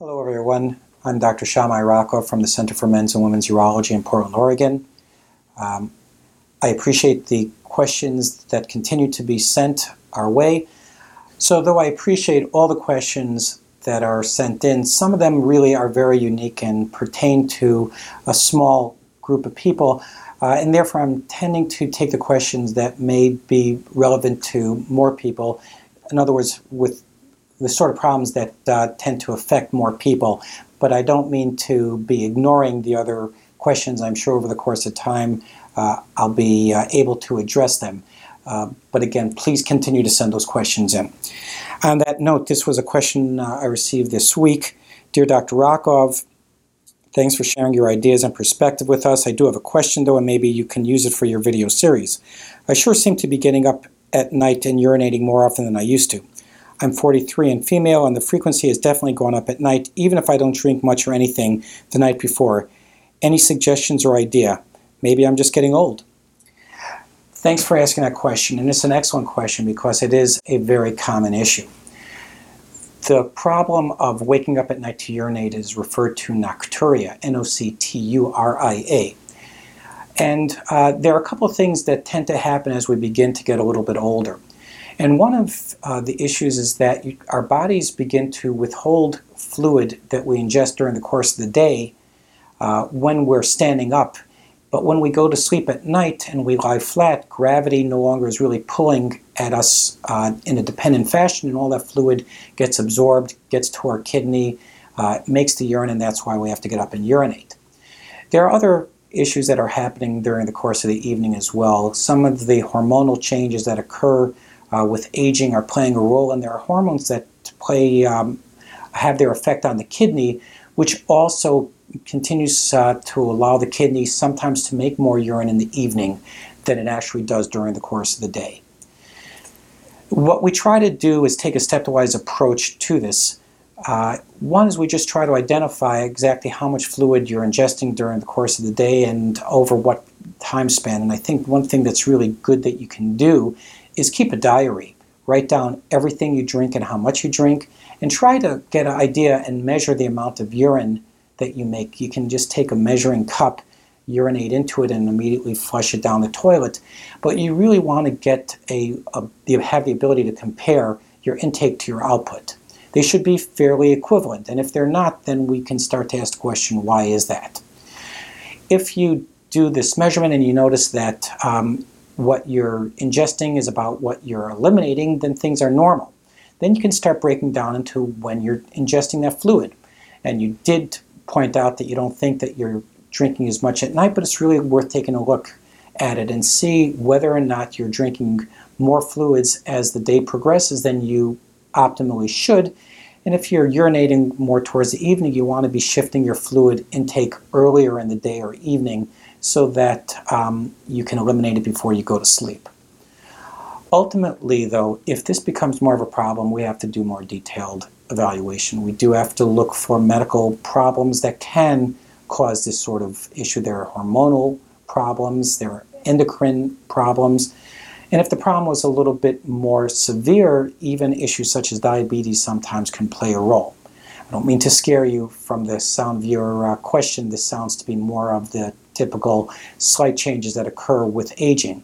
Hello, everyone. I'm Dr. Shamai Rocco from the Center for Men's and Women's Urology in Portland, Oregon. Um, I appreciate the questions that continue to be sent our way. So, though I appreciate all the questions that are sent in, some of them really are very unique and pertain to a small group of people. Uh, and therefore, I'm tending to take the questions that may be relevant to more people. In other words, with the sort of problems that uh, tend to affect more people. But I don't mean to be ignoring the other questions. I'm sure over the course of time uh, I'll be uh, able to address them. Uh, but again, please continue to send those questions in. On that note, this was a question uh, I received this week. Dear Dr. Rokov, Thanks for sharing your ideas and perspective with us. I do have a question though, and maybe you can use it for your video series. I sure seem to be getting up at night and urinating more often than I used to. I'm 43 and female, and the frequency has definitely gone up at night, even if I don't drink much or anything the night before. Any suggestions or idea? Maybe I'm just getting old. Thanks for asking that question, and it's an excellent question because it is a very common issue. The problem of waking up at night to urinate is referred to nocturia, N O C T U R I A. And uh, there are a couple of things that tend to happen as we begin to get a little bit older. And one of uh, the issues is that you, our bodies begin to withhold fluid that we ingest during the course of the day uh, when we're standing up. But when we go to sleep at night and we lie flat, gravity no longer is really pulling at us uh, in a dependent fashion, and all that fluid gets absorbed, gets to our kidney, uh, makes the urine, and that's why we have to get up and urinate. There are other issues that are happening during the course of the evening as well. Some of the hormonal changes that occur uh, with aging are playing a role, and there are hormones that play um, have their effect on the kidney, which also continues uh, to allow the kidney sometimes to make more urine in the evening than it actually does during the course of the day. What we try to do is take a stepwise approach to this. Uh, one is we just try to identify exactly how much fluid you're ingesting during the course of the day and over what time span. And I think one thing that's really good that you can do is keep a diary. Write down everything you drink and how much you drink, and try to get an idea and measure the amount of urine that you make. You can just take a measuring cup, urinate into it, and immediately flush it down the toilet. But you really want to get a, a have the ability to compare your intake to your output. They should be fairly equivalent, and if they're not, then we can start to ask the question, why is that? If you do this measurement and you notice that um, what you're ingesting is about what you're eliminating, then things are normal. Then you can start breaking down into when you're ingesting that fluid. And you did point out that you don't think that you're drinking as much at night, but it's really worth taking a look at it and see whether or not you're drinking more fluids as the day progresses than you optimally should. And if you're urinating more towards the evening, you want to be shifting your fluid intake earlier in the day or evening so that um, you can eliminate it before you go to sleep. Ultimately, though, if this becomes more of a problem, we have to do more detailed evaluation. We do have to look for medical problems that can cause this sort of issue. There are hormonal problems, there are endocrine problems, and if the problem was a little bit more severe, even issues such as diabetes sometimes can play a role. I don't mean to scare you from the sound of your uh, question. This sounds to be more of the typical slight changes that occur with aging.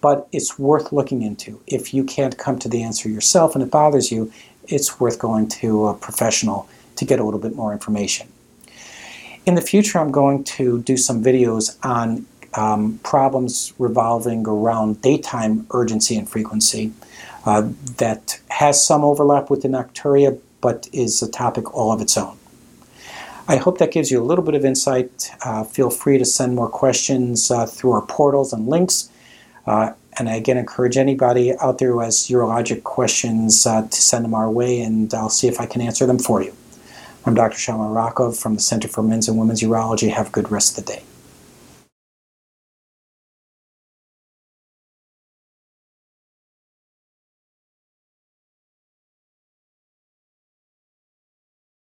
But it's worth looking into. If you can't come to the answer yourself and it bothers you, it's worth going to a professional to get a little bit more information. In the future, I'm going to do some videos on um, problems revolving around daytime urgency and frequency uh, that has some overlap with the nocturia, but is a topic all of its own. I hope that gives you a little bit of insight. Uh, feel free to send more questions uh, through our portals and links. Uh, and I again encourage anybody out there who has urologic questions uh, to send them our way, and I'll see if I can answer them for you. I'm Dr. Shamai Rokov from the Center for Men's and Women's Urology. Have a good rest of the day.